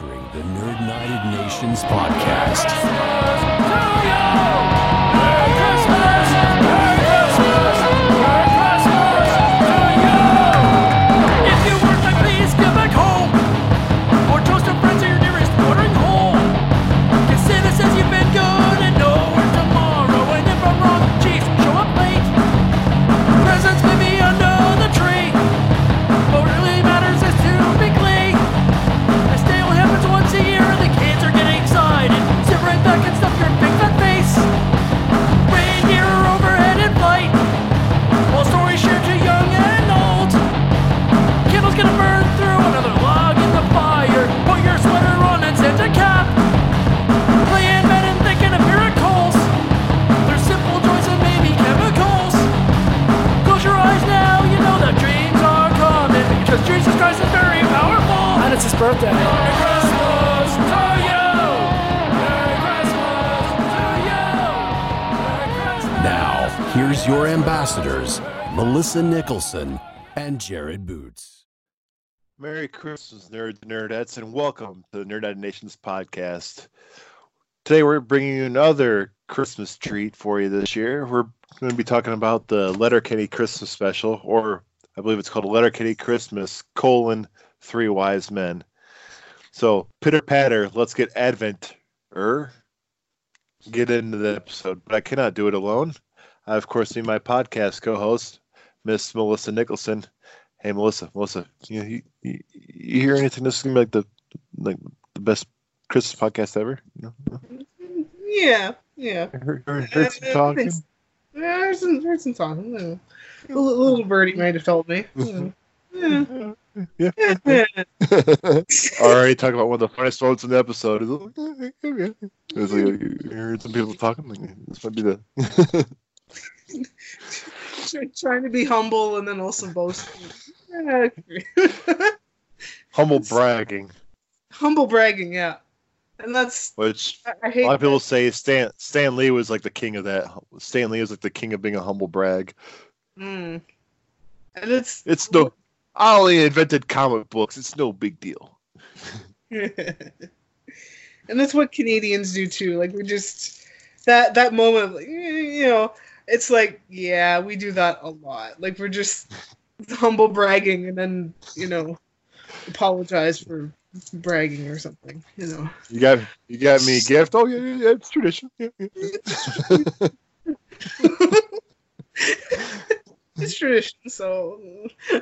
entering the Nerd United Nations podcast. Here's your ambassadors, Melissa Nicholson and Jared Boots. Merry Christmas, nerds and nerdettes, and welcome to the Nerd Nations podcast. Today, we're bringing you another Christmas treat for you this year. We're going to be talking about the Letterkenny Christmas special, or I believe it's called Letterkenny Christmas: colon Three Wise Men. So, pitter patter, let's get Advent er get into the episode. But I cannot do it alone. I, of course, need my podcast co-host, Miss Melissa Nicholson. Hey, Melissa, Melissa, you, you, you you hear anything? This is gonna be like the like the best Christmas podcast ever. No, no? Yeah, yeah. I heard, heard, heard some talking. Yeah, heard some, heard some talking. Yeah. A little, little birdie might have told me. Yeah. Yeah. Yeah. Yeah. Already talking about one of the funniest moments in the episode. It's like, it's like, you heard some people talking. Like, this might be the. Try- Trying to be humble and then also boasting. Yeah. humble bragging, humble bragging, yeah. And that's which I, I a lot of people that. say Stan Stan Lee was like the king of that. Stan Lee is like the king of being a humble brag. Mm. And it's It's no. I only invented comic books. It's no big deal. and that's what Canadians do too. Like we just that that moment, like, you know, it's like yeah, we do that a lot. Like we're just humble bragging and then you know apologize for bragging or something. You know. You got you got me a gift. Oh yeah, yeah, yeah it's tradition. Yeah, yeah. it's tradition, so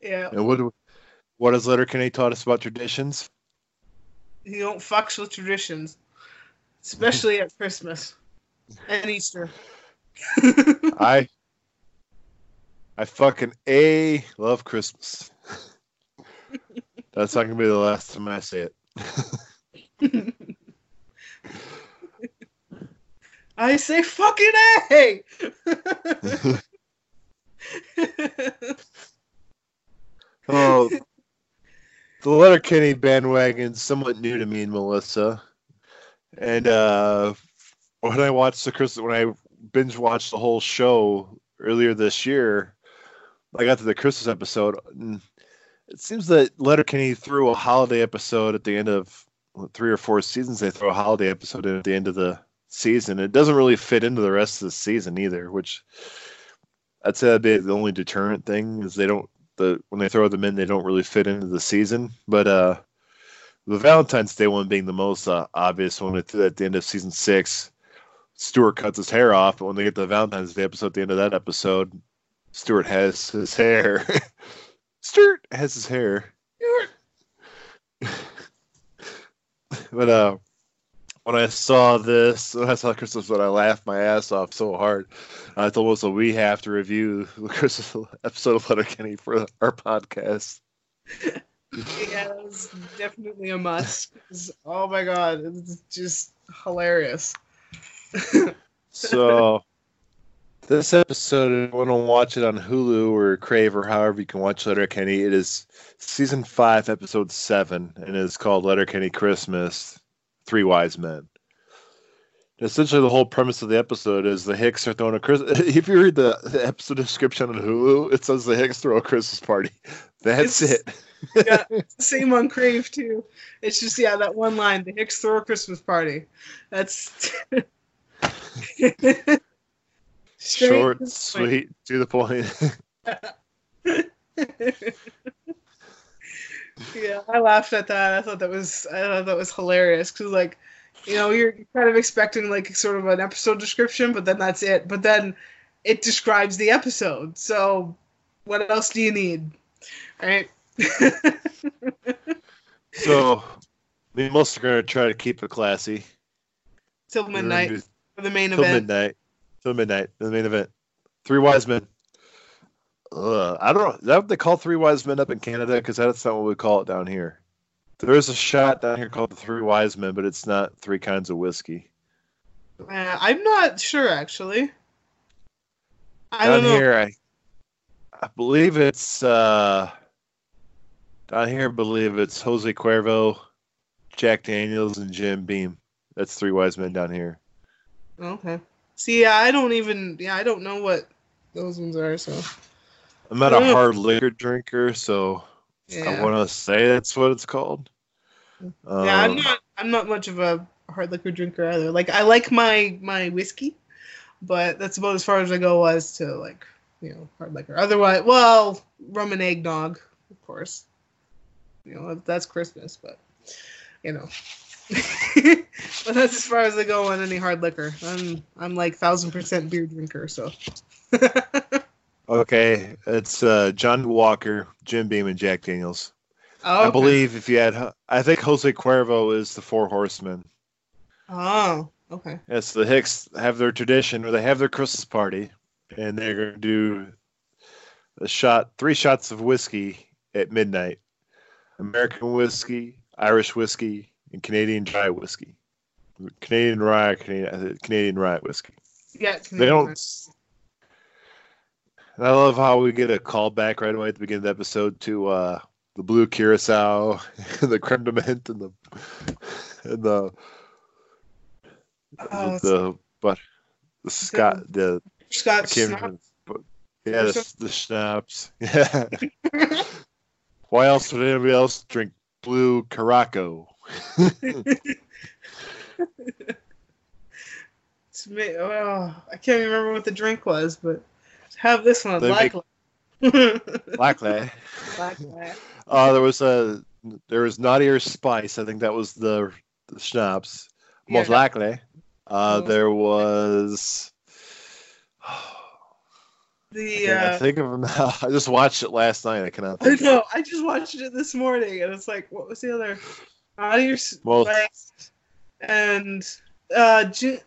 yeah, and what do- what has Letterkenny taught us about traditions? you don't fucks with traditions, especially at Christmas and Easter. I I fucking a love Christmas. That's not gonna be the last time I say it. I say fucking A. Oh, the Letterkenny bandwagon's somewhat new to me and Melissa. And uh, when I watched the Christmas, when I binge watched the whole show earlier this year, I got to the Christmas episode. And it seems that Letterkenny threw a holiday episode at the end of three or four seasons. They throw a holiday episode in at the end of the season. It doesn't really fit into the rest of the season either, which I'd say that'd be the only deterrent thing is they don't the when they throw them in, they don't really fit into the season. But uh, the Valentine's Day one being the most uh, obvious one at, at the end of season six, Stewart cuts his hair off. But when they get to the Valentine's Day episode, at the end of that episode, Stewart has his hair. Stewart has his hair. but uh, when I saw this, when I saw Christmas, when I laughed my ass off so hard. I told Melissa we have to review the Christmas episode of Letterkenny for our podcast. yeah, that was definitely a must. Oh my god, it's just hilarious. So this episode, if you want to watch it on Hulu or Crave or however you can watch Letterkenny, it is season five, episode seven, and it is called Letterkenny Christmas: Three Wise Men. Essentially, the whole premise of the episode is the Hicks are throwing a Christmas. If you read the, the episode description on Hulu, it says the Hicks throw a Christmas party. That's It's- it. yeah, same on Crave too. It's just yeah, that one line, the Hicks throw a Christmas party. That's Short, to the point. sweet, to the point. yeah, I laughed at that. I thought that was I thought that was hilarious because like, you know, you're kind of expecting like sort of an episode description, but then that's it. But then it describes the episode. So what else do you need? Right? so, and Melissa are gonna try to keep it classy. Till midnight for the main Till event. midnight. Till midnight. The main event. Three wise men. Ugh, I don't know. Is that what they call three wise men up in Canada? Because that's not what we call it down here. There is a shot down here called the Three Wise Men, but it's not three kinds of whiskey. Uh, I'm not sure actually. I down don't know. here, I, I believe it's uh, down here. I believe it's Jose Cuervo, Jack Daniels, and Jim Beam. That's three wise men down here. Okay. See, I don't even. Yeah, I don't know what those ones are. So I'm not a hard liquor drinker, so yeah. I want to say that's what it's called. Yeah, I'm Um, not. I'm not much of a hard liquor drinker either. Like I like my my whiskey, but that's about as far as I go as to like you know hard liquor. Otherwise, well, rum and eggnog, of course. You know that's Christmas, but you know. but that's as far as I go on any hard liquor. I'm I'm like thousand percent beer drinker, so. Okay, it's uh, John Walker, Jim Beam, and Jack Daniels. oh, I believe if you had, I think Jose Cuervo is the Four Horsemen. Oh, okay. Yes, the Hicks have their tradition where they have their Christmas party, and they're going to do a shot, three shots of whiskey at midnight: American whiskey, Irish whiskey, and Canadian dry whiskey. Canadian rye, Canadian, Canadian rye whiskey. Yeah. They don't. I love how we get a call back right away at the beginning of the episode to uh, the blue curacao, the creme de menthe, and the and the Oh, the but the Scott the Scott remember, yeah the, the schnapps yeah. Why else would anybody else drink blue curacao? It's me. oh, I can't remember what the drink was, but have this one. They Black make- Blacklead. Black Uh, there was a there was naughtier spice. I think that was the, the schnapps. Most Yeah. likely. Uh, Most- there was. The I uh, think of them now. I just watched it last night. I cannot. I Think. know. I just watched it this morning, and it's like, what was the other? Audio Well- Spice and uh, Jin,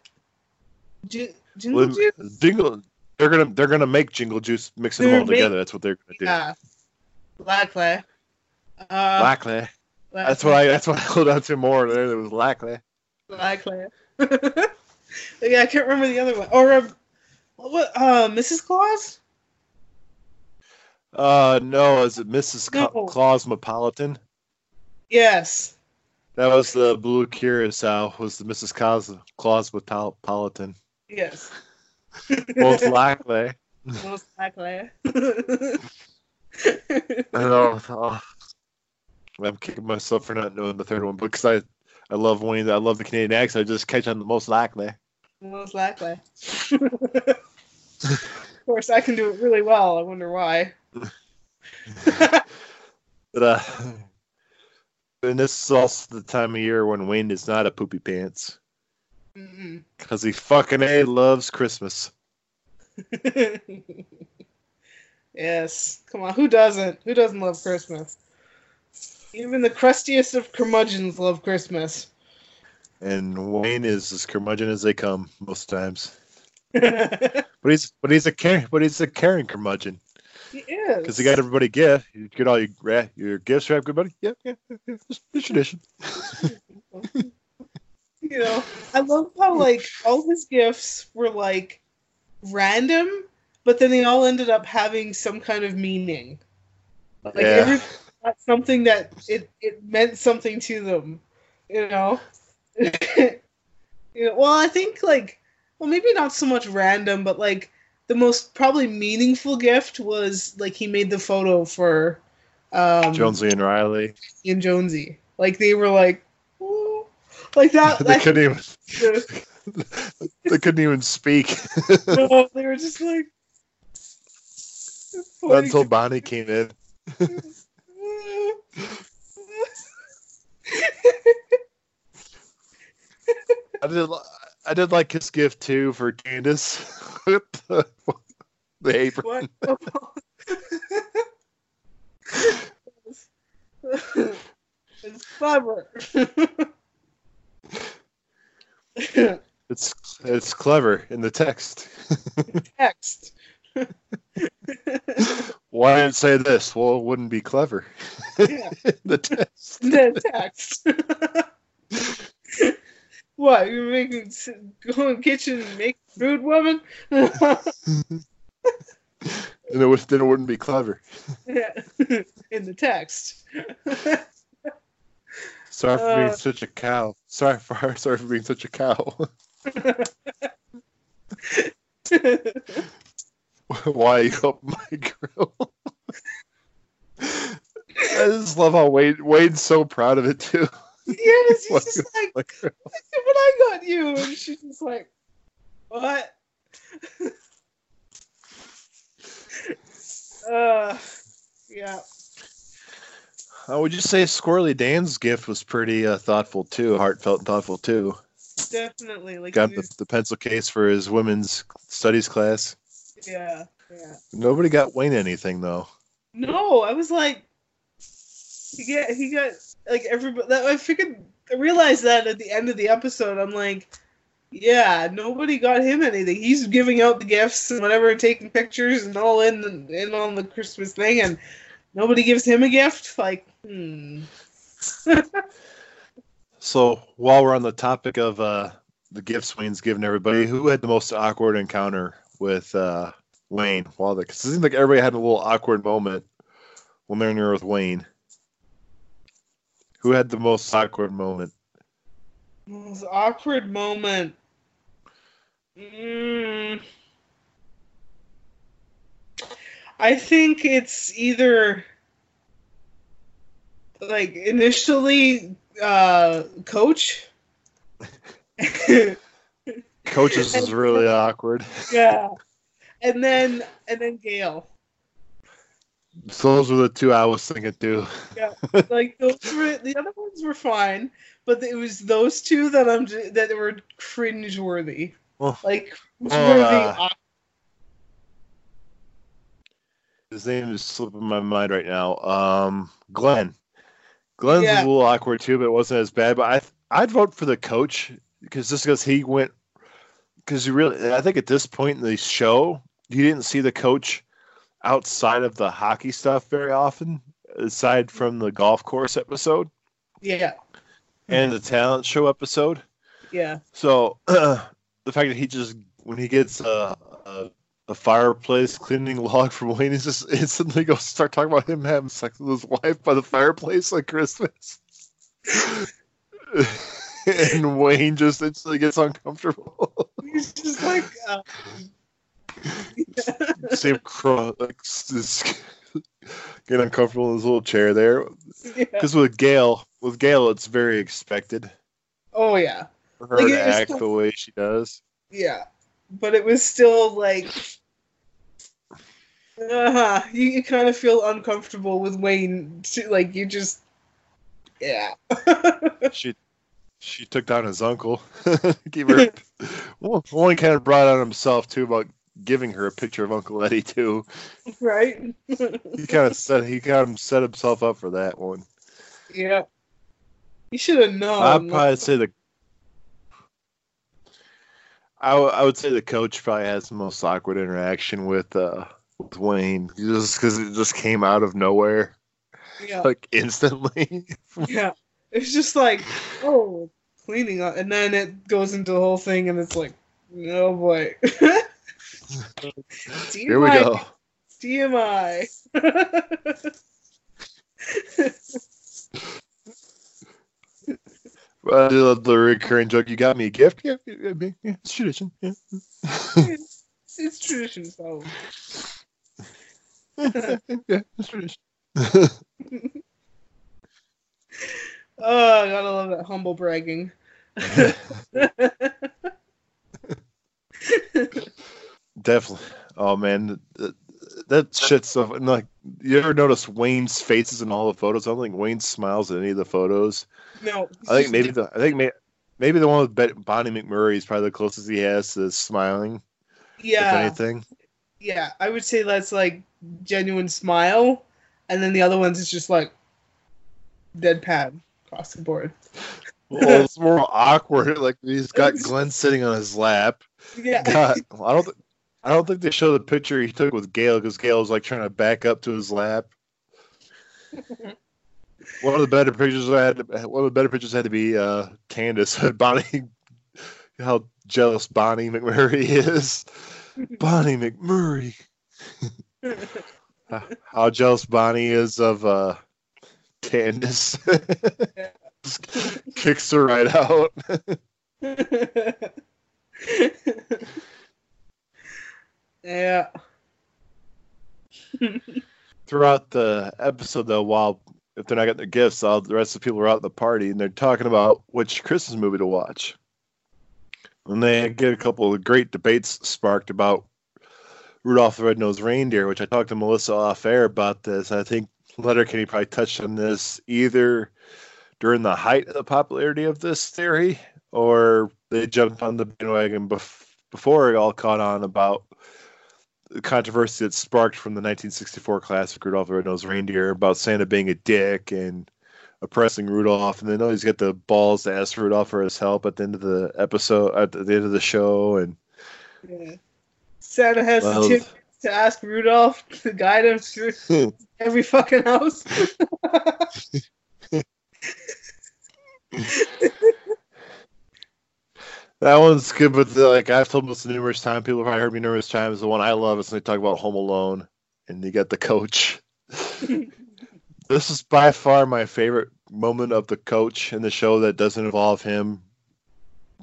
Jin, Jingle Well, Juice. Jingle. They're gonna they're gonna make jingle juice, mixing them They're all together. That's what they're gonna do. Yeah, Lab. Uh, That's what I. That's what I hold on to more. There, there was. Black Lab. yeah, I can't remember the other one. Or um, what? Uh, Mrs. Claus. Uh, no, is it Mrs. No. Clausmopolitan? Yes. That was the blue curacao. Was the Mrs. Claus Clausmopolitan? Yes. Most likely. Most likely. I know. oh, I'm kicking myself for not knowing the third one, because I, I love Wayne. I love the Canadian accent. I just catch on the most likely. Most likely. of course, I can do it really well. I wonder why. But uh, and this is also the time of year when Wayne is not a poopy pants, because he fucking a loves Christmas. yes. Come on. Who doesn't? Who doesn't love Christmas? Even the crustiest of curmudgeons love Christmas. And Wayne is as curmudgeon as they come most times. But he's but he's a but he's a caring curmudgeon is. because he got everybody gift. You get all your your gifts wrapped, good buddy. Yeah, yeah, yeah, it's tradition. you know, I love how like all his gifts were like random, but then they all ended up having some kind of meaning. Like yeah. got something that it it meant something to them, you know. you know, well, I think like well maybe not so much random, but like the most probably meaningful gift was like he made the photo for um, Jonesy and Reilly. and Jonesy. Like they were like, "Ooh." like that. they that couldn't even. they couldn't even speak no, they were just like. until Bonnie came in. I did. I did like his gift too for Candace with the, the apron. what? it's clever. It's it's clever in the text. Text. Why didn't it say this? Well, it wouldn't be clever. Yeah. the text. The text. What? You're making go in the kitchen and make food, woman? And it was, then it wouldn't be clever. yeah. In the text. Sorry for being Uh. such a cow. Sorry for sorry for being such a cow. Why you up my grill? I just love how Wade Wade's so proud of it too. Yes, he's Why just like, grill? but I got you. And she's just like, what? uh, yeah. I would just say Squirrely Dan's gift was pretty uh, thoughtful too, heartfelt and thoughtful too? Definitely. Like, Got he the, the pencil case for his women's studies class. yeah, yeah. Nobody got Wayne anything though. No, I was like, he got, he got, like, everybody, that, I figured, I realized that at the end of the episode. I'm like, yeah, nobody got him anything. He's giving out the gifts and whatever, taking pictures and all in, in on the Christmas thing, and nobody gives him a gift. Like, hmm. So while we're on the topic of uh, the gifts Wayne's given everybody, who had the most awkward encounter with uh, Wayne? While because it seems like everybody had a little awkward moment when they're near with Wayne. Who had the most awkward moment? Most awkward moment. Mm. I think it's either like initially uh coach. Coaches is really awkward. yeah. And then and then Gail. So those were the two I was thinking too. Yeah, like those were the other ones were fine, but it was those two that I'm that were cringe worthy. Well, Like well, uh, His name is slipping my mind right now. Um, Glenn. Glenn's Yeah. a little awkward too, but it wasn't as bad. But I I'd vote for the coach because just because he went because you really I think at this point in the show you didn't see the coach outside of the hockey stuff very often, aside from the golf course episode yeah. and the talent show episode. Yeah. So the fact that he just when he gets a, a, a fireplace cleaning log from Wayne, he just instantly goes start talking about him having sex with his wife by the fireplace on Christmas. and Wayne just instantly gets uncomfortable. He's just like uh, Him crawl, like, just get uncomfortable in his little chair there. yeah. Because with Gail, with Gail, it's very expected Oh yeah. for her Like, to act so- the way she does. Yeah. But it was still like uh-huh. you, you kind of feel uncomfortable with Wayne too, like you just yeah. she she took down his uncle. Give her well, one kind of brought on himself too about giving her a picture of Uncle Eddie too. right? He kind of set he kind of set himself up for that one. yeah. You should have known. I'd probably say the I, w- I would say the coach probably has the most awkward interaction with uh with Wayne just because it just came out of nowhere yeah. like instantly. yeah. It's just like, oh, cleaning up and then it goes into the whole thing and it's like, oh boy. Here we go. TMI. I do love the recurring joke. You got me a gift? Yeah, yeah, yeah, yeah it's tradition. Yeah. it's tradition, so yeah, it's tradition. Oh, I gotta love that humble bragging. Definitely. Oh man, that, that shit's so like. You ever notice Wayne's faces in all the photos? I don't think Wayne smiles in any of the photos. no, I think maybe the I think may, maybe the one with Bet- Bonnie McMurray is probably the closest he has to smiling. Yeah. If yeah, anything. yeah. I would say that's like genuine smile, and then the other ones is just like deadpan across the board. Well, it's more awkward. Like he's got Glenn sitting on his lap. Yeah, God, I don't. Th- I don't think they show the picture he took with Gail because Gail was like trying to back up to his lap. One of the better pictures I had. One of the better pictures had to be uh, Candace Bonnie. How jealous Bonnie McMurray is. Bonnie McMurray. How- how jealous Bonnie is of uh, Candace. Kicks her right out. yeah. Throughout the episode though while if they're not getting their gifts all the rest of the people are out at the party and they're talking about which christmas movie to watch. And they get a couple of great debates sparked about rudolph the red-nosed reindeer which i talked to melissa off air about this i think letterkenny probably touched on this either during the height of the popularity of this theory or they jumped on the bandwagon bef- before it all caught on about the controversy that sparked from the 1964 classic Rudolph the Red-Nosed Reindeer about Santa being a dick and oppressing Rudolph, and then oh, he's got the balls to ask Rudolph for his help at the end of the episode, at the end of the show, and yeah. Santa has Well- to ask Rudolph to guide him through every fucking house. that one's good. But the, like I've told this numerous times, people have probably heard me numerous times. The one I love is when they talk about Home Alone, and you get the coach. this is by far my favorite moment of the coach in the show that doesn't involve him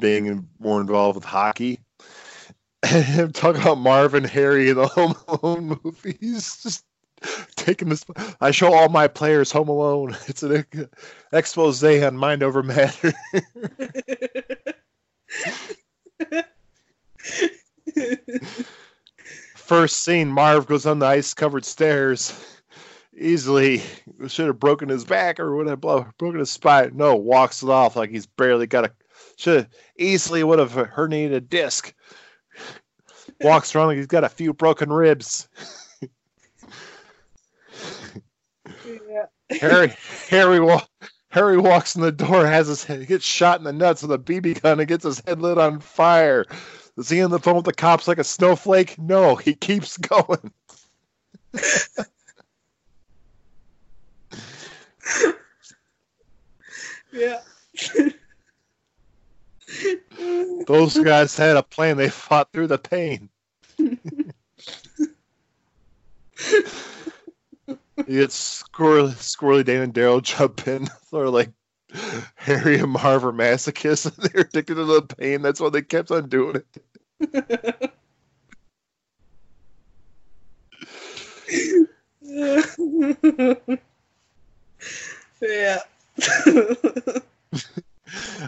being more involved with hockey. And him talking about Marvin Harry in the Home Alone movies. Just taking this. I show all my players Home Alone. It's an expose on mind over matter. First scene, Marv goes on the ice covered stairs. Easily should have broken his back or would have broken his spine. No, walks it off like he's barely got a. Should have easily would have herniated a disc. Walks around like he's got a few broken ribs. yeah. Harry, Harry, Harry walks in the door, has his head, gets shot in the nuts with a BB gun, and gets his head lit on fire. Is he on the phone with the cops like a snowflake? No, he keeps going. Yeah. Those guys had a plan. They fought through the pain. You get squirrely, squirrely Dan and Daryl jump in. They're like Harry and Marv are masochists. and They're addicted to the pain. That's why they kept on doing it. yeah.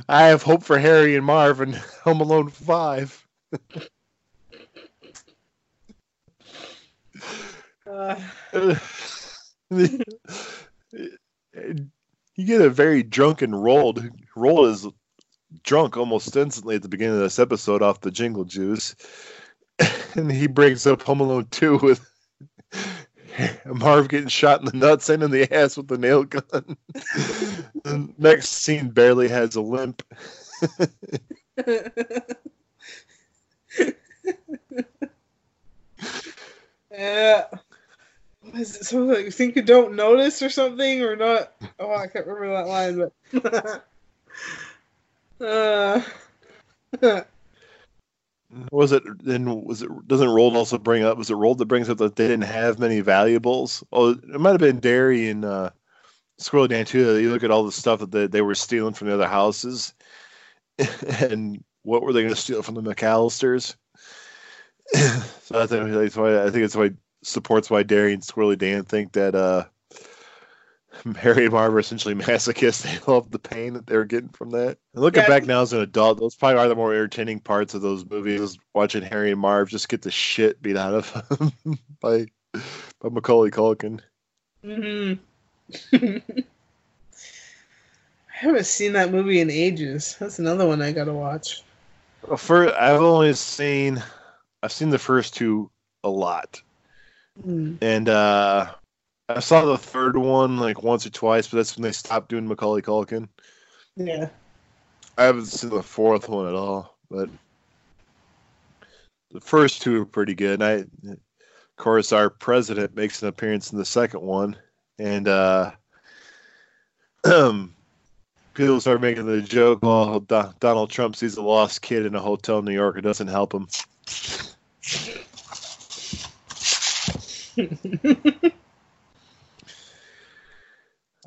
I have hope for Harry and Marv in Home Alone 5. Uh, you get a very drunken Roald. Roald is drunk almost instantly at the beginning of this episode off the jingle juice. And he brings up Home Alone 2 with Marv getting shot in the nuts and in the ass with the nail gun. the next scene barely has a limp. yeah. What is it? something like, you think you don't notice or something or not? Oh, I can't remember that line, but. uh, Was it then? Was it doesn't Roald also bring up? Was it Roald that brings up that they didn't have many valuables? Oh, it might have been Derry and uh, Squirrel Dan too. You look at all the stuff that they, they were stealing from the other houses, and what were they going to steal from the McCallisters? so I think that's why I think it's why supports why Derry and Squirrely Dan think that uh, Harry and Marv are essentially masochists. They love the pain that they're getting from that. And looking Yeah. back now as an adult, those probably are the more entertaining parts of those movies. is Watching Harry and Marv just get the shit beat out of them by by Macaulay Culkin. hmm I haven't seen that movie in ages. That's another one I gotta watch. For I've only seen I've seen the first two a lot, Mm. and uh I saw the third one like once or twice, but that's when they stopped doing Macaulay Culkin. Yeah. I haven't seen the fourth one at all, but the first two are pretty good. And I, of course, our president makes an appearance in the second one, and uh, people start making the joke, "Well, Donald Trump sees a lost kid in a hotel in New York. It doesn't help him." I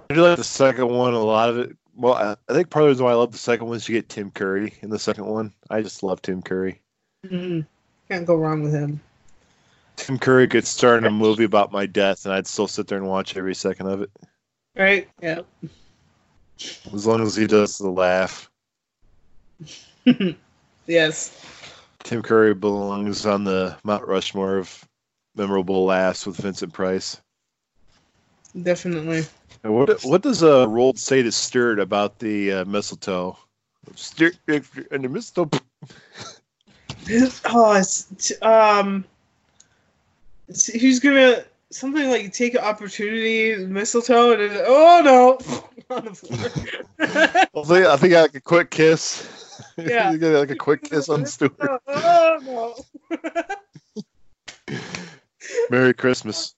do like the second one. A lot of it. Well, I, think part of the reason why I love the second one is you get Tim Curry in the second one. I just love Tim Curry. Mhm. Can't go wrong with him. Tim Curry could star in a movie about my death, and I'd still sit there and watch every second of it, Right? Yeah. as long as he does the laugh. yes. Tim Curry belongs on the Mount Rushmore of memorable laughs with Vincent Price. Definitely. And what what does uh, Roald say to Sturt about the uh, mistletoe? Sturt and the mistletoe. Oh, it's um, it's, he's gonna something like take an opportunity, mistletoe, and it's, oh no, on the floor. I think I think like a quick kiss. Yeah. you get like a quick kiss on Stewart. oh no. Merry Christmas.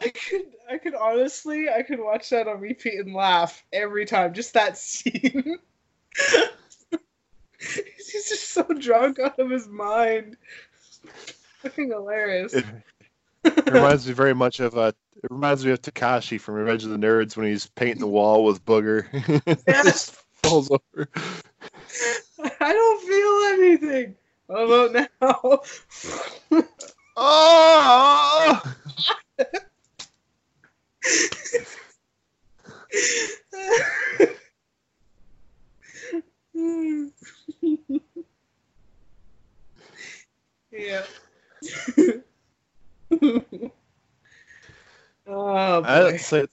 I could, I could honestly, I could watch that on repeat and laugh every time. Just that scene. He's just so drunk out of his mind. Fucking hilarious. It, it reminds me very much of uh, it reminds me of Takashi from Revenge of the Nerds when he's painting the wall with booger. Yeah. Just falls over. I don't feel anything. What about now? Oh! yeah. oh. I'd say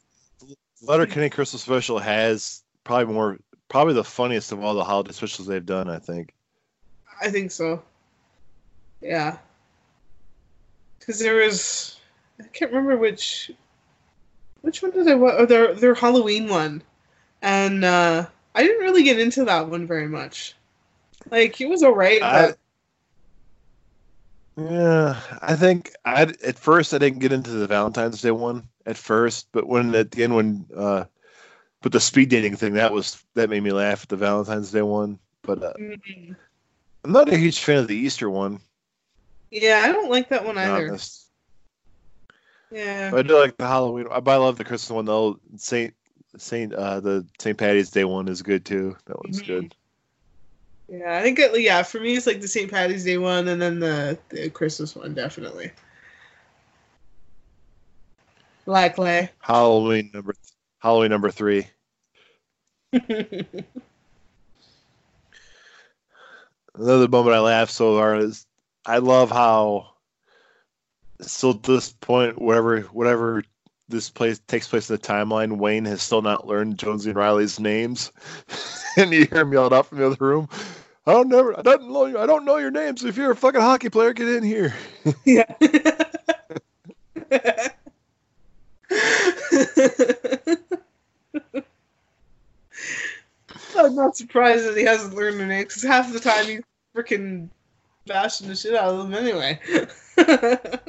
Letterkenny Christmas Special has probably more, probably the funniest of all the holiday specials they've done. I think. I think so. Yeah. Because there was, I can't remember which, which one did I watch? Oh, their their Halloween one, and uh, I didn't really get into that one very much. Like it was alright, but Yeah, I think I at first I didn't get into the Valentine's Day one at first, but when at the end when uh, but the speed dating thing that was that made me laugh at the Valentine's Day one. But uh, mm, I'm not a huge fan of the Easter one. Yeah, I don't like that one either. honest. Yeah, But I do like the Halloween. I, but I love the Christmas one though. Saint Saint uh, the Saint Patty's Day one is good too. That one's Mhm. good. yeah, I think it, yeah for me it's like the St. Patty's Day one, and then the the Christmas one definitely. Likely. Halloween number Halloween number three. Another moment I laughed so hard is I love how still at this point, whatever whatever this place takes place in the timeline, Wayne has still not learned Jonesy and Reilly's names. and you hear him yell it out from the other room. I don't never I don't know I don't know your names. If you're a fucking hockey player, get in here. Yeah. I'm not surprised that he hasn't learned the name because half the time he's freaking bashing the shit out of them anyway. I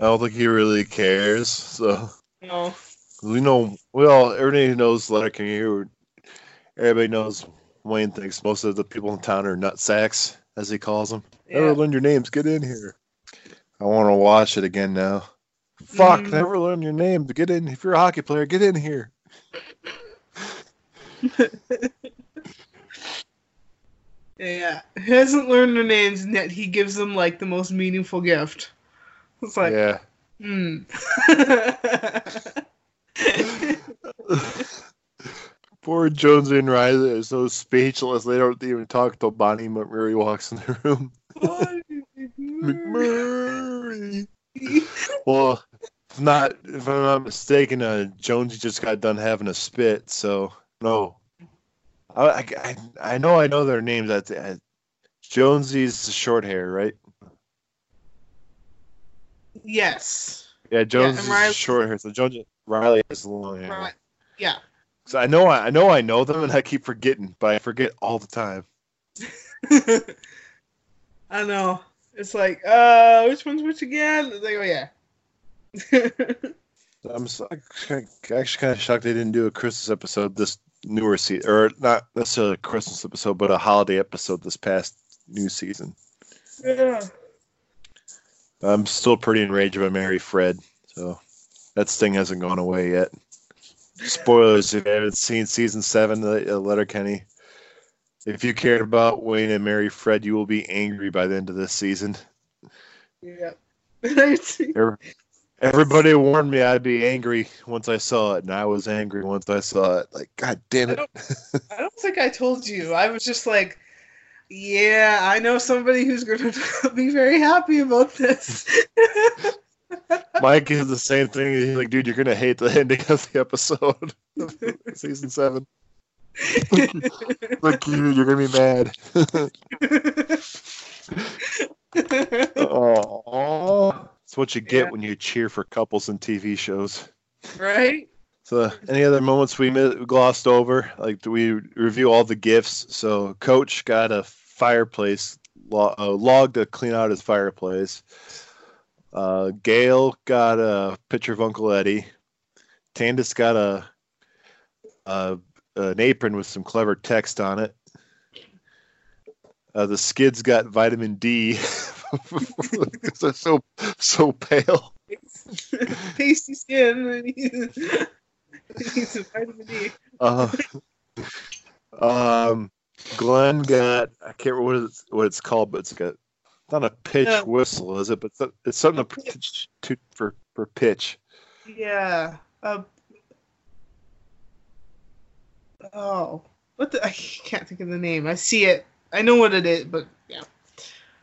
don't think he really cares. So no. we know we all everybody knows Letterkenny here everybody knows Wayne thinks most of the people in town are nut sacks, as he calls them. Never learn your names, get in here. I want to watch it again now. Fuck, Mm. never learn your name. Get in if you're a hockey player, get in here. Yeah. He hasn't learned their names and yet he gives them like the most meaningful gift. It's like, yeah. Hmm. Poor Jonesy and Reilly are so speechless. They don't even talk until Bonnie McMurray walks in the room. McMurray. Well, if not if I'm not mistaken, uh, Jonesy just got done having a spit. So no, I I, I- know I know their names. That's uh, Jonesy's short hair, right? yes. Yeah, Jonesy's Reilly- short hair. So Jonesy Reilly has long hair. Right. Yeah. So I know I, I know I know them, and I keep forgetting, but I forget all the time. I know. It's like, uh, which one's which again? It's like, oh yeah. I'm so, actually kind of shocked they didn't do a Christmas episode this newer season, or not necessarily a Christmas episode, but a holiday episode this past new season. yeah. I'm still pretty enraged by Mary Fred, so that sting hasn't gone away yet. Spoilers if you haven't seen season seven of uh, Letterkenny. If you cared about Wayne and Mary Fred, you will be angry by the end of this season. Yeah. Every- Everybody warned me I'd be angry once I saw it, and I was angry once I saw it. Like, God damn it! I don't think I told you. I was just like, yeah, I know somebody who's going to be very happy about this. Mike is the same thing. He's like, dude, you're gonna hate the ending of the episode, season seven. like, you, you're gonna be mad. Oh, what you get Yeah. when you cheer for couples in TV shows. right? So, any other moments we glossed over? Like, do we review all the gifts? So, Coach got a fireplace a log to clean out his fireplace. Uh, Gail got a picture of Uncle Eddie. Tanis got a, a an apron with some clever text on it. Uh, the skids got vitamin D they're so so pale. Pasty skin. and he's- He's a vitamin D. Uh, um, Glenn got I can't remember what it's, what it's called, but it's a not a pitch Yeah. whistle, is it? But it's- it's something to, pitch- to for for pitch. Yeah. Uh, oh, what the? I can't think of the name. I see it. I know what it is, but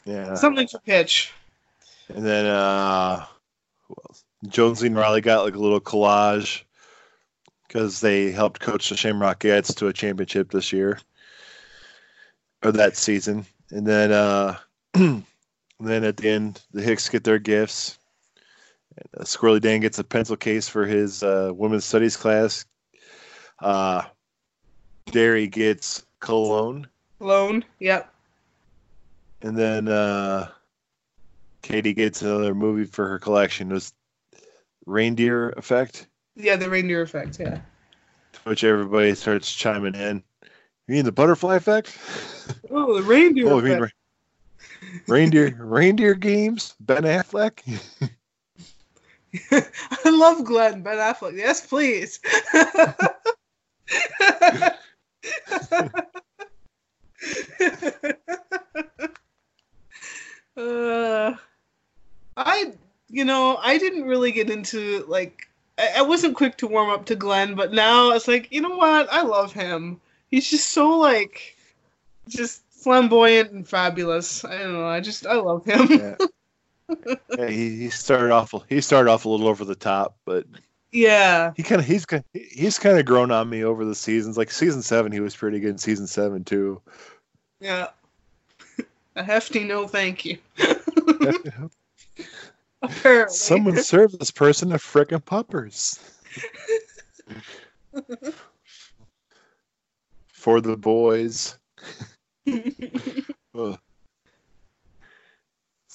yeah, something to pitch. and then uh, who else? Jonesy and Reilly got like a little collage because they helped coach the Shamrock Cats to a championship this year or that season, and then uh, and then at the end the Hicks get their gifts. And, uh, Squirrely Dan gets a pencil case for his uh, women's studies class. Uh, Derry gets cologne, Alone. Yep. And then uh, Katy gets another movie for her collection. It was Reindeer Effect, Yeah, the reindeer effect. Yeah. to which everybody starts chiming in. You mean the butterfly effect? Oh, the reindeer oh, you mean reindeer reindeer games? Ben Affleck? I love Glenn Ben Affleck. Yes, please. uh, I, you know, I didn't really get into like. I, I wasn't quick to warm up to Glenn, but now it's like, you know what? I love him. He's just so like, just flamboyant and fabulous. I don't know. I just I love him. yeah. yeah, he, he started off he started off a little over the top, but yeah. he kind of he's kind he's kind of grown on me over the seasons. Like season seven, he was pretty good. in Season seven too. Yeah. A hefty no thank you. Apparently. Someone serve this person a frickin' puppers. For the boys.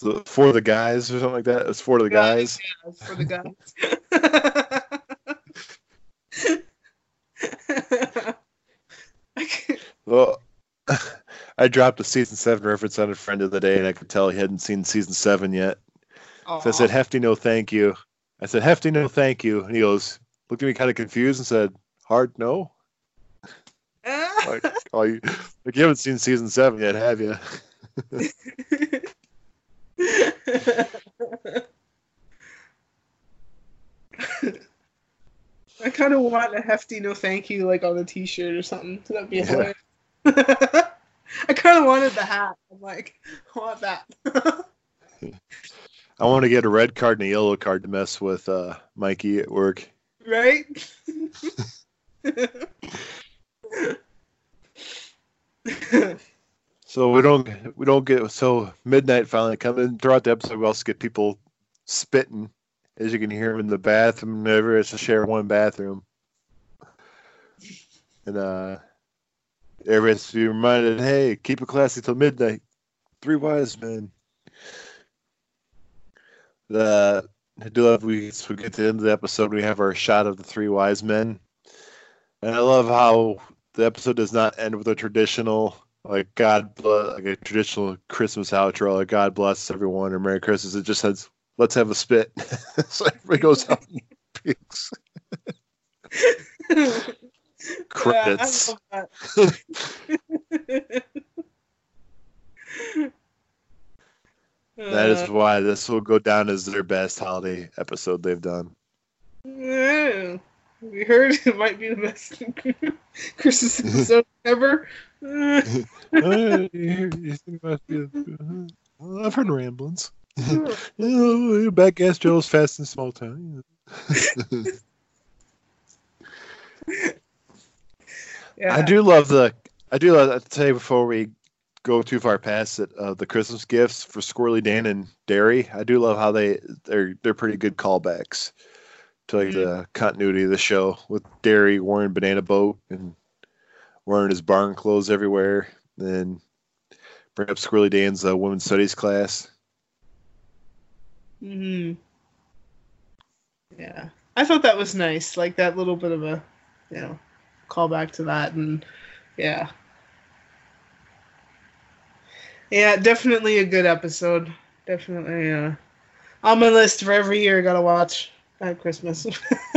So for the guys or something like that. It's for the guys. Yeah, for the guys. Well, I dropped a season seven reference on a friend of the day, and I could tell he hadn't seen season seven yet. So I said, "Hefty, no, thank you." I said, "Hefty, no, thank you." And he goes, looked at me kind of confused and said, "Hard, no." Like, oh, you, like you haven't seen season seven yet, have you? I kind of want a hefty no thank you like on a t-shirt or something. That'd be Yeah. hilarious. I kind of wanted the hat. I'm like, I want that. I want to get a red card and a yellow card to mess with uh, Mikey at work. right? So we don't we don't get so midnight finally coming throughout the episode. We also get people spitting, as you can hear them in the bathroom. Never it's a share one bathroom, and uh, everybody has to be reminded, hey, keep it classy till midnight. Three wise men. The I do love we we get to the end of the episode. We have our shot of the three wise men, and I love how the episode does not end with a traditional like God bless, like a traditional Christmas outro, like God bless everyone or Merry Christmas. It just says, "Let's have a spit." so everybody goes out and picks credits. Yeah, that. that is Uh, why this will go down as their best holiday episode they've done. yeah. we heard it might be the best Christmas episode ever. You- you think it must be a- I've heard ramblings. oh, back ass Joe's fast and small town. Yeah. I do love the. I do love to say before we go too far past it. Uh, the Christmas gifts for Squirrely Dan and Derry. I do love how they they're they're pretty good callbacks to like the continuity of the show with Derry wearing banana boat and wearing his barn clothes everywhere. Then bring up Squirrely Dan's uh, women's studies class. hmm Yeah, I thought that was nice. Like that little bit of a, you know, callback to that, and yeah, yeah, definitely a good episode. Definitely uh, on my list for every year. I gotta watch at Christmas.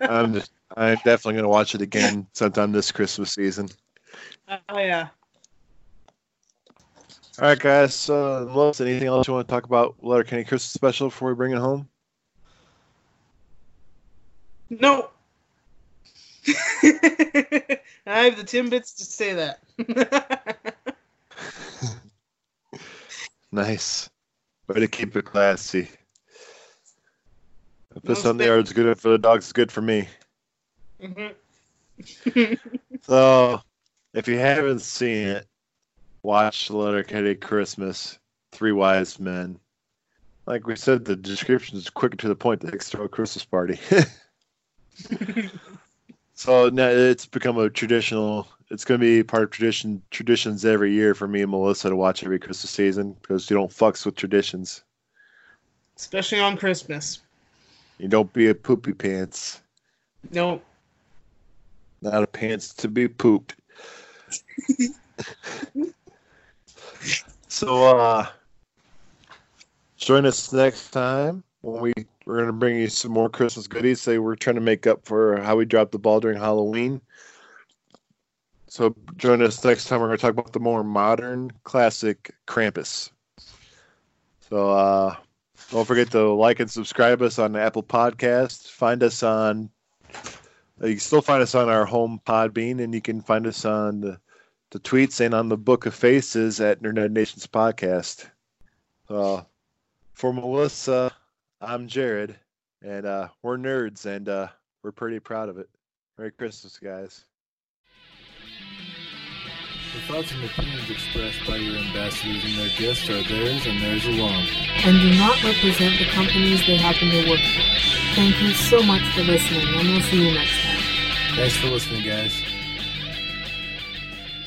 I'm just, I'm definitely gonna watch it again sometime this Christmas season. oh yeah. All right, guys. Uh, Melissa, anything else you want to talk about Letter Letterkenny Christmas special before we bring it home? No. I have the Timbits to say that. Nice. Way to keep it classy. This Most on the yard's good for the dogs, it's good for me. Mhm. So, if you haven't seen it, watch Letterkenny Christmas, Three Wise Men. Like we said, the description is quick to the point. The next door Christmas party. So now it's become a traditional. It's going to be part of tradition traditions every year for me and Melissa to watch every Christmas season because you don't fucks with traditions. Especially on Christmas. You don't be a poopy pants. No. Not a pants to be pooped. so uh join us next time when we we're gonna bring you some more Christmas goodies. Say we're trying to make up for how we dropped the ball during Halloween. So join us next time. We're gonna talk about the more modern classic Krampus. So uh don't forget to like and subscribe us on Apple Podcast. Find us on uh, you can still find us on our home Podbean, and you can find us on the, the tweets and on the Book of Faces at Internet Nations Podcast. Uh, for Melissa, I'm Jared, and uh, we're nerds, and uh, we're pretty proud of it. Merry Christmas, guys. The thoughts and opinions expressed by your ambassadors and their guests are theirs and theirs alone. and do not represent the companies they happen to work for. Thank you so much for listening, and we'll see you next time. Thanks for listening, guys.